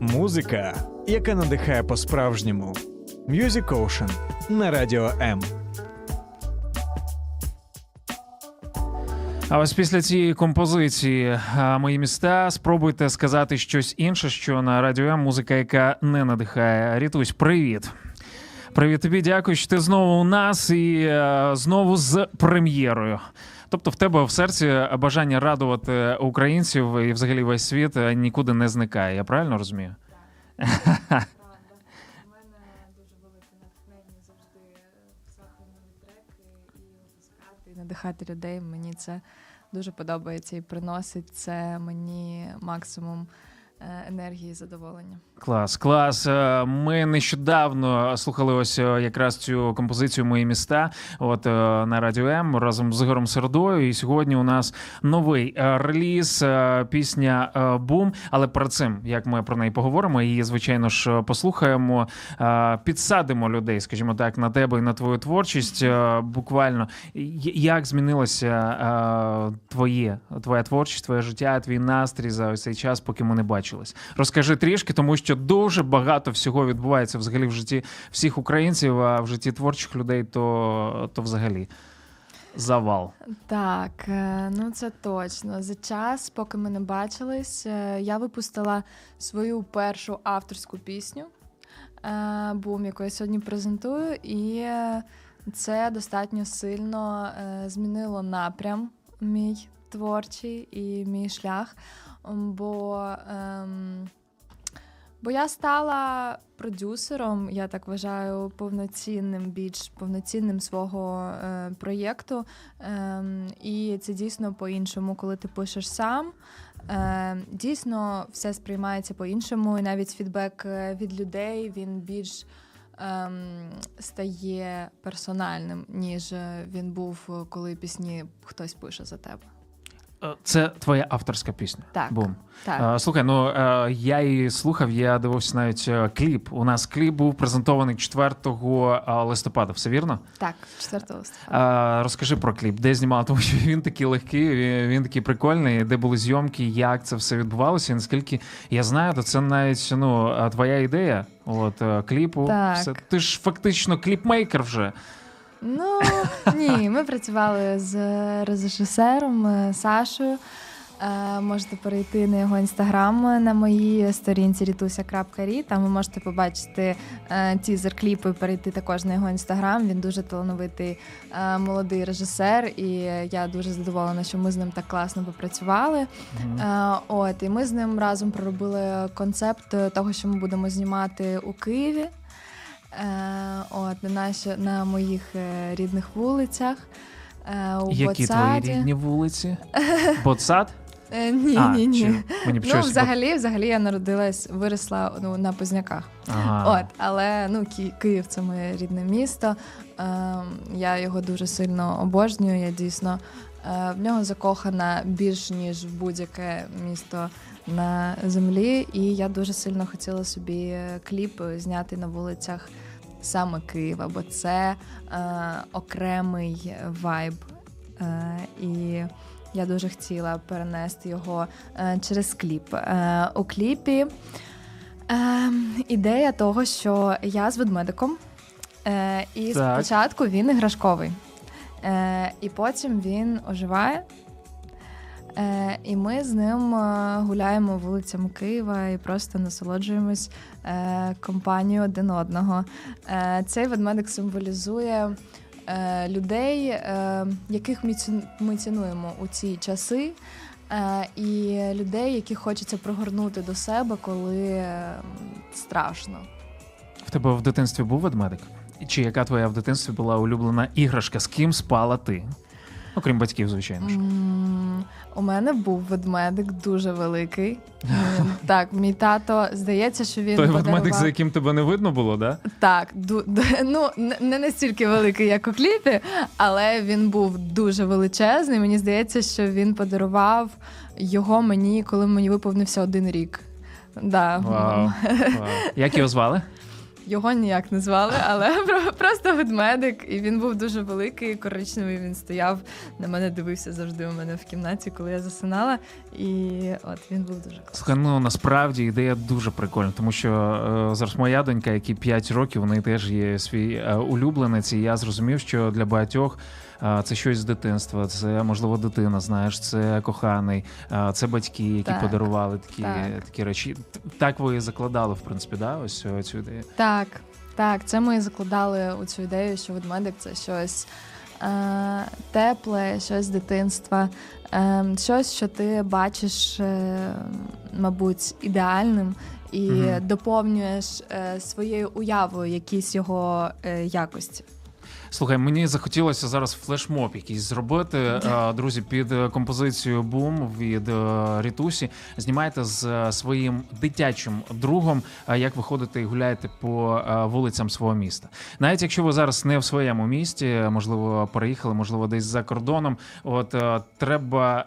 Музика, яка надихає по-справжньому. Music Ocean на радіо М. А ось після цієї композиції мої міста спробуйте сказати щось інше, що на радіо М музика, яка не надихає. Рітусь, привіт. Привіт тобі, дякую, що ти знову у нас і е, знову з прем'єрою. Тобто, в тебе в серці бажання радувати українців і взагалі весь світ е, нікуди не зникає. Я правильно розумію? Так надихати людей. Мені це дуже подобається і приносить це мені максимум енергії задоволення. Клас, клас. Е, Ми нещодавно слухали ось е, якраз цю композицію Мої міста. От е, на радіо М разом з Ігорем Середою. І сьогодні у нас новий е, реліз, е, пісня е, Бум. Але перед цим, як ми про неї поговоримо, і звичайно ж послухаємо, е, підсадимо людей, скажімо так, на тебе і на твою творчість. Е, Буквально як змінилося е, твоє твоя творчість, твоє життя, твій настрій за ось цей час, поки ми не бачились. Розкажи трішки, тому що дуже багато всього відбувається взагалі в житті всіх українців, а в житті творчих людей то, то взагалі завал. Так, е, ну це точно. За час, поки ми не бачились, е, я випустила свою першу авторську пісню, е, бум, яку я сьогодні презентую, і це достатньо сильно змінило напрям мій творчий і мій шлях. Бо, ем, бо я стала продюсером, я так вважаю, повноцінним, більш повноцінним свого е, проєкту. Ем, і це дійсно по-іншому, коли ти пишеш сам. Е, дійсно, все сприймається по-іншому, і навіть фідбек е, від людей він більш ем, стає персональним, ніж е, він був, коли пісні хтось пише за тебе. Е, Це твоя авторська пісня. Так. Бум. Так. Е, Слухай, ну е, я її слухав, я дивився навіть кліп. У нас кліп був презентований 4 е, листопада, все вірно? Так, 4 листопада. Розкажи про кліп, де знімали, тому що він такий легкий, він, він такий прикольний, де були зйомки, як це все відбувалося. І наскільки я знаю, то це навіть ну, твоя ідея. От кліпу. Так. Все. Ти ж фактично кліпмейкер вже. Ну ні, ми працювали з режисером е, Сашою. Е, Можете перейти на його інстаграм на моїй сторінці ritusia.ri. Там ви можете побачити е, тізер кліпу і перейти також на його інстаграм. Він дуже талановитий е, молодий режисер, і я дуже задоволена, що ми з ним так класно попрацювали. Е, От і ми з ним разом проробили концепт е, того, що ми будемо знімати у Києві. Е, От на наші на моїх е, рідних вулицях. Е, У Які твої рідні вулиці? Боцат? Е, Ні, а, ні, ні. Мені Ну, взагалі, взагалі я народилась, виросла ну, на Позняках. Ага. От, але ну Ки- Київ це моє рідне місто. Ем, я його дуже сильно обожнюю. Я дійсно е, в нього закохана більш ніж в будь-яке місто на землі. І я дуже сильно хотіла собі е, кліп зняти на вулицях саме Києва, бо це е, окремий вайб. Е, і я дуже хотіла перенести його е, через кліп. Е, у кліпі е, ідея того, що я з ведмедиком, е, і Так. спочатку він іграшковий, е, і потім він оживає. Е, і ми з ним е, гуляємо вулицями Києва і просто насолоджуємось е, компанією один одного. Е, цей ведмедик символізує е, людей, е, яких ми, ці- ми цінуємо у ці часи, е, і людей, яких хочеться пригорнути до себе, коли е, страшно. В тебе в дитинстві був ведмедик? Чи яка твоя в дитинстві була улюблена іграшка? З ким спала ти? Окрім батьків, звичайно ж. У мене був ведмедик дуже великий. Так, мій тато здається, що він Той подарував... ведмедик, за яким тебе не видно було, да? Так, ду- ну не- не настільки великий, як у кліпі, але він був дуже величезний. Мені здається, що він подарував його мені, коли мені виповнився один рік. Да. Вау. Вау. Як його звали? Його ніяк не звали, але просто ведмедик. І він був дуже великий, коричневий. Він стояв на мене, дивився завжди у мене в кімнаті, коли я засинала. І от він був дуже класний. Слухай, ну насправді ідея дуже прикольна, тому що е, зараз моя донька, якій 5 років, вони теж є свій е, улюбленець, і я зрозумів, що для багатьох. Це щось з дитинства, це можливо дитина, знаєш, це коханий, це батьки, які Так, подарували такі, так. такі речі. Так ви і закладали, в принципі, да, ось е, цю ідею. Так, так, це ми закладали у цю ідею, що ведмедик це щось е, тепле, щось з дитинства, е, щось, що ти бачиш, е, мабуть, ідеальним. І Мгм. доповнюєш е, своєю уявою якісь його е, якості. Слухай, мені захотілося зараз флешмоб якийсь зробити. Друзі, під е, композицію Бум від е, Рітусі знімайте з е, своїм дитячим другом, як ви ходите і гуляєте по вулицям свого міста. Навіть якщо ви зараз не в своєму місті, можливо, переїхали, можливо, десь за кордоном. От треба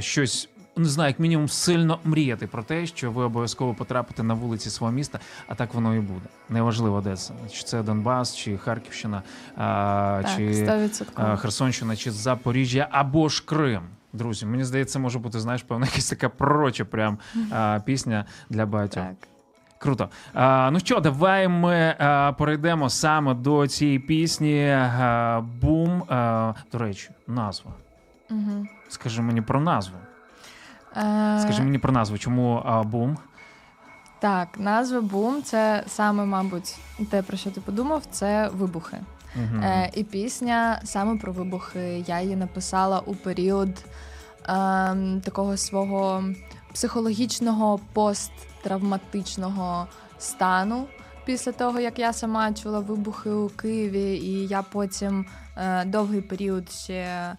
щось. Не знаю, як мінімум сильно мріяти про те, що ви обов'язково потрапите на вулиці свого міста, а так воно і буде. Неважливо, де це чи це Донбас, чи Харківщина, а, Так, чи а, Херсонщина, чи Запоріжжя, або ж Крим. Друзі, мені здається, може бути, знаєш, певна якась така пророча прям а, пісня для багатьох. Так. Круто. А, ну що, давай ми а, перейдемо саме до цієї пісні. А, Бум. А, до речі, назва. Угу. Скажи мені про назву. Е, Скажи мені про назву, чому бум? Так, назва бум це саме, мабуть, те, про що ти подумав, це вибухи. Мгм. Е, і пісня саме про вибухи. Я її написала у період ем, такого свого психологічного посттравматичного стану. Після того, як я сама чула вибухи у Києві, і я потім е, довгий період ще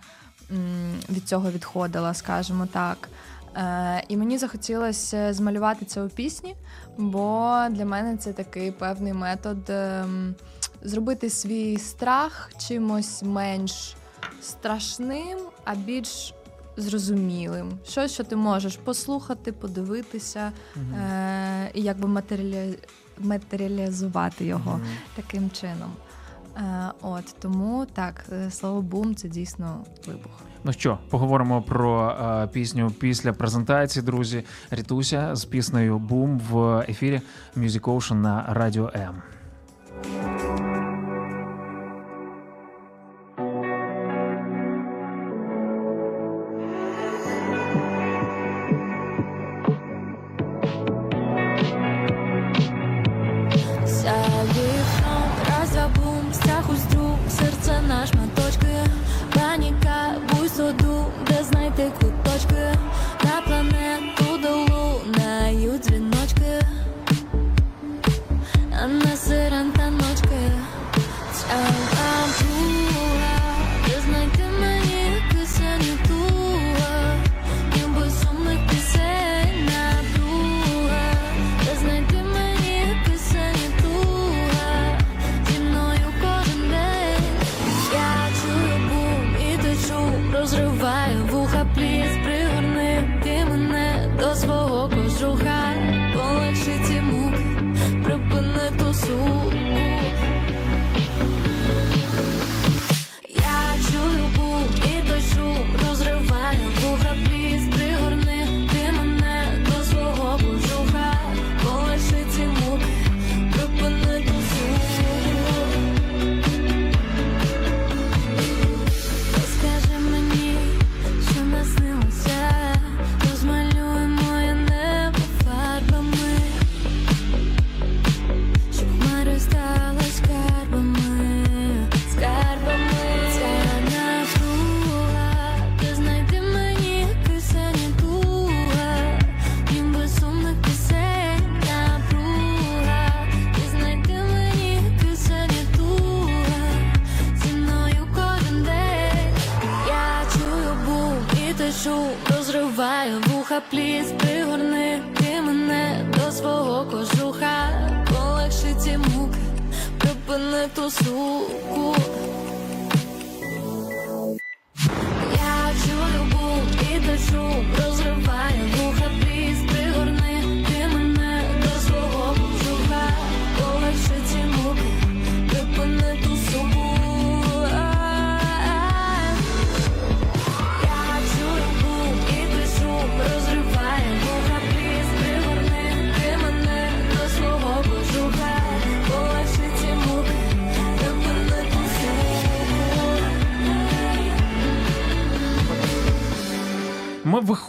м, від цього відходила, скажімо так. Е, і мені захотілося змалювати це у пісні, бо для мене це такий певний метод ем, зробити свій страх чимось менш страшним, а більш зрозумілим. Щось, що ти можеш послухати, подивитися е- і якби матеріалі... матеріалізувати його таким чином. Е- от тому так, е, слово бум це дійсно вибух. Ну що, поговоримо про е, пісню після презентації, друзі. Рітуся з піснею Бум в ефірі Music Ocean на Радіо М.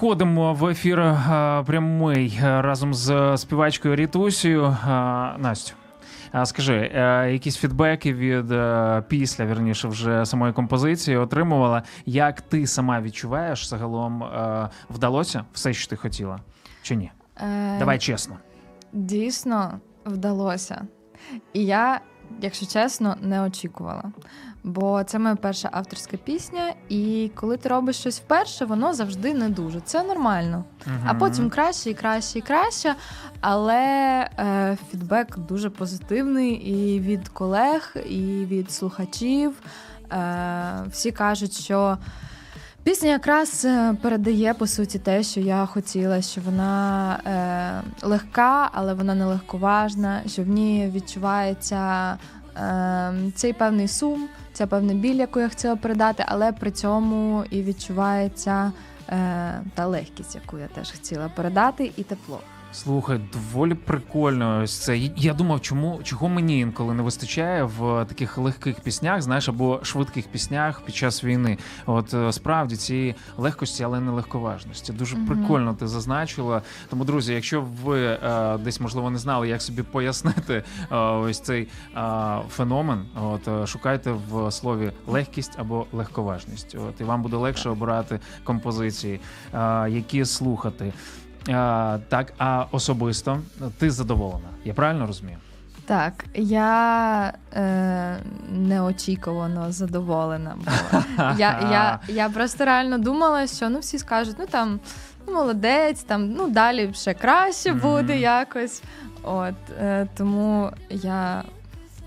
Ми в ефір е, прямий е, разом з співачкою Рітусею. Е, Настю. Скажи, е, якісь фідбеки від е, після вірніше вже самої композиції отримувала. Як ти сама відчуваєш загалом е, вдалося все, що ти хотіла? Чи ні? Е, Давай чесно. Дійсно вдалося. І я, якщо чесно, не очікувала. Бо це моя перша авторська пісня, і коли ти робиш щось вперше, воно завжди не дуже. Це нормально. А потім краще і краще і краще. Але е, фідбек дуже позитивний і від колег, і від слухачів. Е, всі кажуть, що пісня якраз е, передає по суті те, що я хотіла, що вона е, легка, але вона не легковажна, що в ній відчувається е, цей певний сум, ця певна біль, яку я хотіла передати, але при цьому і відчувається е, та легкість, яку я теж хотіла передати, і тепло. Слухай, доволі прикольно ось це. Я думав, чому чого мені інколи не вистачає в таких легких піснях, знаєш, або швидких піснях під час війни. От е, справді цієї легкості, але не легковажності. Дуже Мгм. прикольно ти зазначила. Тому, друзі, якщо ви е, десь можливо не знали, як собі пояснити е, ось цей е, феномен, от е, шукайте в слові легкість або легковажність. От і вам буде легше обирати композиції, е, які слухати. А, так, а особисто ти задоволена. Я правильно розумію? Так, я е, неочікувано задоволена. Була. Я, я, я просто реально думала, що ну всі скажуть, ну там ну, молодець, там ну далі ще краще буде якось. От е, тому я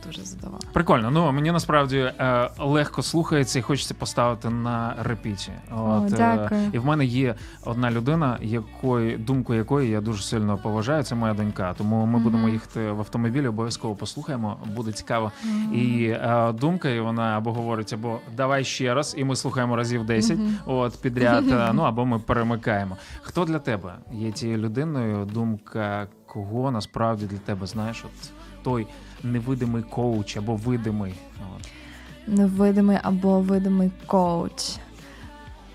дуже задоволена. Прикольно. Ну мені насправді е, легко слухається і хочеться поставити на репіті. От, е, дякую. і в мене є одна людина, якої думку якої я дуже сильно поважаю. Це моя донька. Тому ми Мгм. будемо їхати в автомобілі, обов'язково послухаємо. Буде цікаво. І е, думка, і вона або говорить, або давай ще раз, і ми слухаємо разів 10 Мгм. от підряд. Ну або ми перемикаємо. Хто для тебе є тією людиною? Думка кого насправді для тебе знаєш? От той невидимий коуч або видимий. Невидимий або видимий коуч.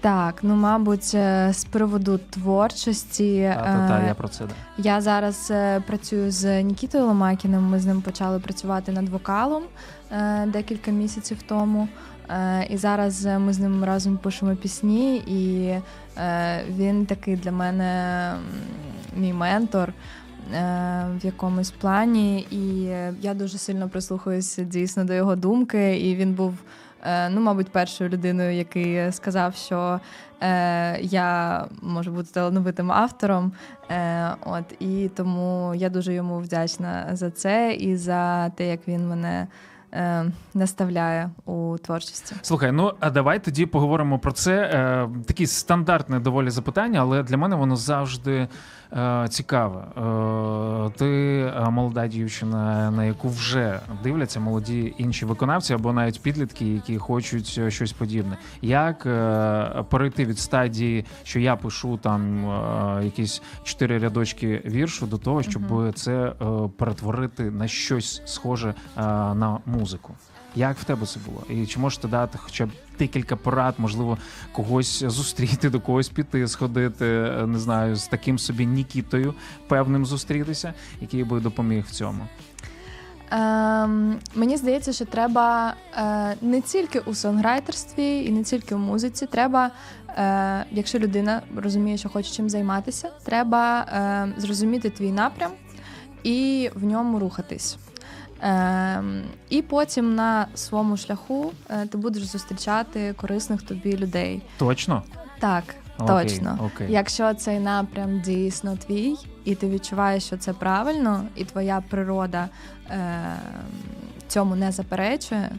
Так, ну мабуть, е, з приводу творчості. Та-та-та, е, я про це. Я зараз е, працюю з Нікітою Ломакіним. Ми з ним почали працювати над вокалом декілька місяців тому. І зараз ми з ним разом пишемо пісні, і він такий для мене мій ментор. Е, В якомусь плані, і я дуже сильно прислухаюся дійсно до його думки. І він був, е, ну, мабуть, першою людиною, який сказав, що е, я можу бути талановитим автором. От і тому я дуже йому вдячна за це і за те, як він мене наставляє у творчості. Слухай, ну а давай тоді поговоримо про це. Таке стандартне доволі запитання, але для мене воно завжди цікаве. Е, ти е, молода дівчина, на яку вже дивляться молоді інші виконавці або навіть підлітки, які хочуть е, щось подібне. Як перейти від стадії, що я пишу там якісь чотири рядочки віршу, до того, щоб це перетворити на щось схоже на музику? Як в тебе це було? І чи можете дати хоча б декілька порад, можливо, когось зустріти, до когось піти, сходити, е, не знаю, з таким собі Нікітою певним зустрітися, який би допоміг в цьому? Ем, мені здається, що треба е, не тільки у сонграйтерстві і не тільки в музиці. Треба, е, якщо людина розуміє, що хоче чим займатися, треба е, зрозуміти твій напрям і в ньому рухатись. Ем, і потім на своєму шляху е, ти будеш зустрічати корисних тобі людей. Точно? Так, Окей, точно. Окей. Якщо цей напрям дійсно твій, і ти відчуваєш, що це правильно, і твоя природа е, цьому не заперечує,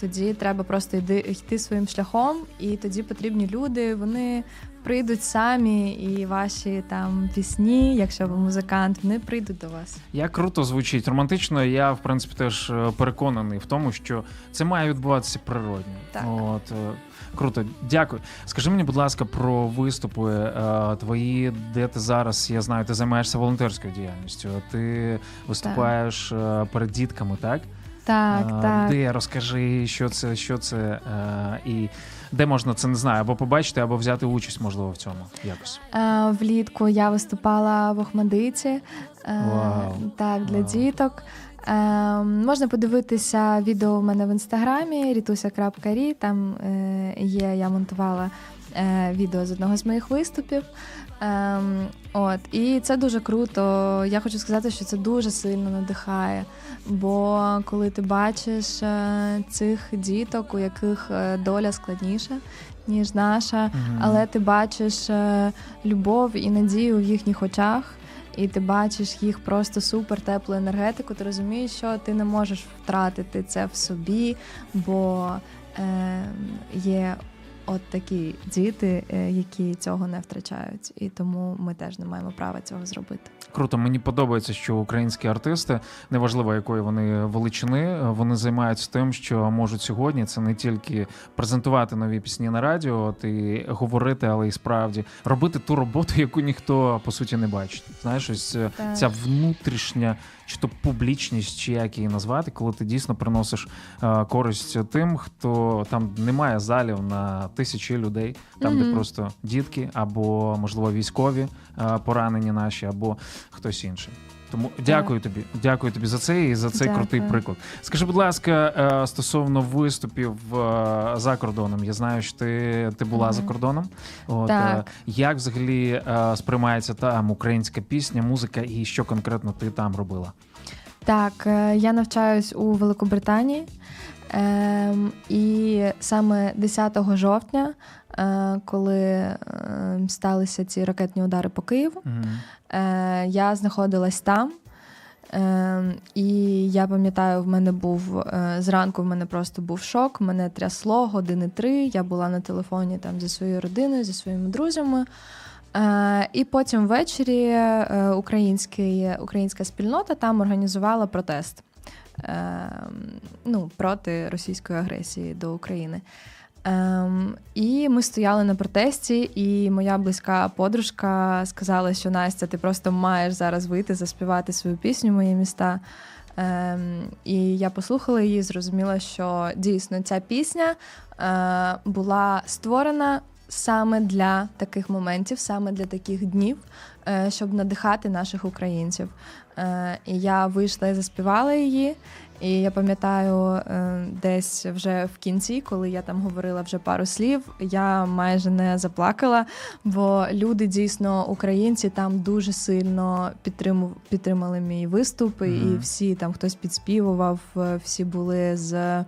тоді треба просто йти, йти своїм шляхом, і тоді потрібні люди, вони прийдуть самі, і ваші там пісні, якщо ви музикант, вони прийдуть до вас. Як круто звучить романтично. Я в принципі теж е, переконаний в тому, що це має відбуватися природньо. Так. От е, круто, дякую. Скажи мені, будь ласка, про виступи е, твої, де ти зараз? Я знаю, ти займаєшся волонтерською діяльністю. Ти виступаєш е, перед дітками, так? Так, Е, так. Де розкажи, що це, що це, е, і Де можна це не знаю, або побачити, або взяти участь, можливо, в цьому якось. Е, Влітку я виступала в Охмадиті. е, Так, для Вау. діток. Е, можна подивитися відео в мене в інстаграмі ritusia.ri, Там е, є, я монтувала е, відео з одного з моїх виступів. Е, от, і це дуже круто. Я хочу сказати, що це дуже сильно надихає. Бо коли ти бачиш е, цих діток, у яких е, доля складніша, ніж наша, Мгм. але ти бачиш е, любов і надію в їхніх очах, і ти бачиш їх просто супер теплу енергетику. Ти розумієш, що ти не можеш втратити це в собі, бо е, є от такі діти, е, які цього не втрачають, і тому ми теж не маємо права цього зробити. Круто, мені подобається, що українські артисти, неважливо якої вони величини, вони займаються тим, що можуть сьогодні. Це не тільки презентувати нові пісні на радіо, от і говорити, але і справді робити ту роботу, яку ніхто по суті не бачить. Знаєш, ось е, Так. ця внутрішня чи то публічність, чи як її назвати, коли ти дійсно приносиш е, користь тим, хто там немає залів на тисячі людей, там де просто дітки або можливо військові е, поранені наші, або хтось інший. Тому дякую тобі, дякую тобі за це і за цей Дякую. крутий приклад. Скажи, будь ласка, е, стосовно виступів е, за кордоном, я знаю, що ти, ти була Мгм. за кордоном. От, Так. е, як взагалі сприймається там українська пісня, музика, і що конкретно ти там робила? Так, я навчаюсь у Великобританії, ем, і саме 10 жовтня, коли ем, сталися ці ракетні удари по Києву, е, я знаходилась там. Ем, І я пам'ятаю, в мене був е, зранку. В мене просто був шок. Мене трясло години три. Я була на телефоні там зі своєю родиною, зі своїми друзями. Е, І потім ввечері е, українська спільнота там організувала протест е, ну, проти російської агресії до України. Ем, і ми стояли на протесті, і моя близька подружка сказала, що Настя, ти просто маєш зараз вийти заспівати свою пісню Мої міста. Ем, і я послухала її, зрозуміла, що дійсно ця пісня е, була створена саме для таких моментів, саме для таких днів, е, щоб надихати наших українців. Е, і я вийшла і заспівала її. І я пам'ятаю, е, десь вже в кінці, коли я там говорила вже пару слів, я майже не заплакала, бо люди дійсно українці там дуже сильно підтримали мій виступ, і всі там хтось підспівував, е, всі були з е,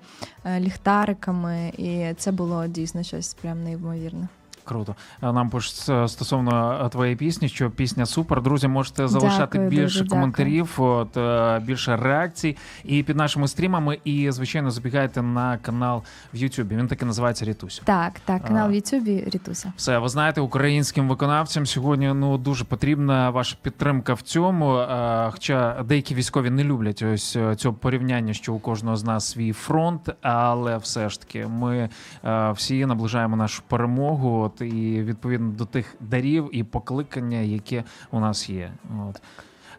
ліхтариками, і це було дійсно щось прям неймовірне. Круто. Нам пишуть е, стосовно е, твоєї пісні, що пісня супер. Друзі, можете залишати Дякую, більше дуже дякую. коментарів, от, е, більше реакцій і під нашими стрімами. І, звичайно, забігайте на канал в Ютубі. Він таки називається Рітуся. Так, так, канал в Ютубі Рітуся. Все, ви знаєте, українським виконавцям сьогодні ну дуже потрібна ваша підтримка в цьому. Е, Хоча деякі військові не люблять ось е, цього порівняння, що у кожного з нас свій фронт, але все ж таки ми е, всі наближаємо нашу перемогу. От і відповідно до тих дарів і покликання, які у нас є. От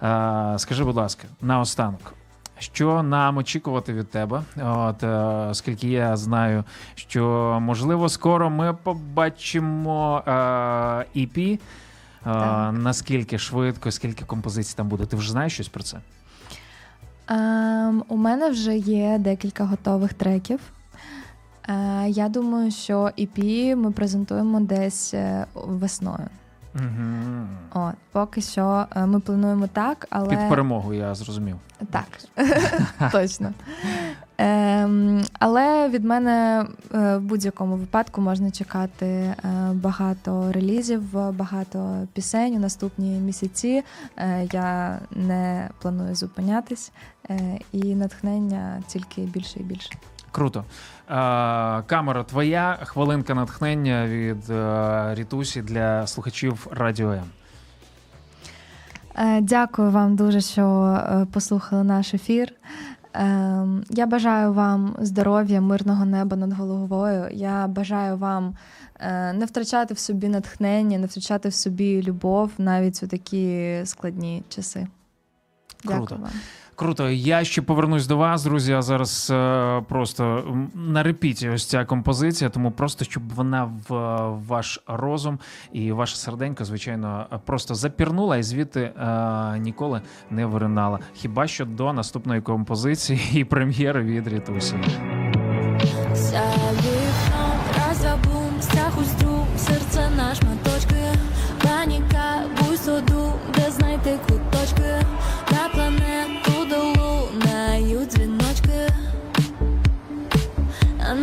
Е, скажи, будь ласка, наостанок. Що нам очікувати від тебе? От е, оскільки я знаю, що можливо скоро ми побачимо е, EP. Е, Так. наскільки швидко, скільки композицій там буде? Ти вже знаєш щось про це? Ем, у мене вже є декілька готових треків. Е, я думаю, що EP ми презентуємо десь е, весною. Угу. От, поки що е, ми плануємо так, але Під перемогу, я зрозумів. так, точно. Ем, але від мене в будь-якому випадку можна чекати багато релізів, багато пісень у наступні місяці. Я не планую зупинятись, і натхнення тільки більше і більше. Круто. Е, камера твоя, хвилинка натхнення від е, Рітусі для слухачів Радіо М. Е, Дякую вам дуже, що послухали наш ефір. Я бажаю вам здоров'я, мирного неба над головою. Я бажаю вам не втрачати в собі натхнення, не втрачати в собі любов навіть у такі складні часи. Круто. Вам. Круто. Я ще повернусь до вас, друзі. А зараз е, просто на репіті ось ця композиція, тому просто щоб вона в в ваш розум і ваше серденько, звичайно, просто запірнула і звідти е, ніколи не виринала. Хіба що до наступної композиції і прем'єри від Рітусі. А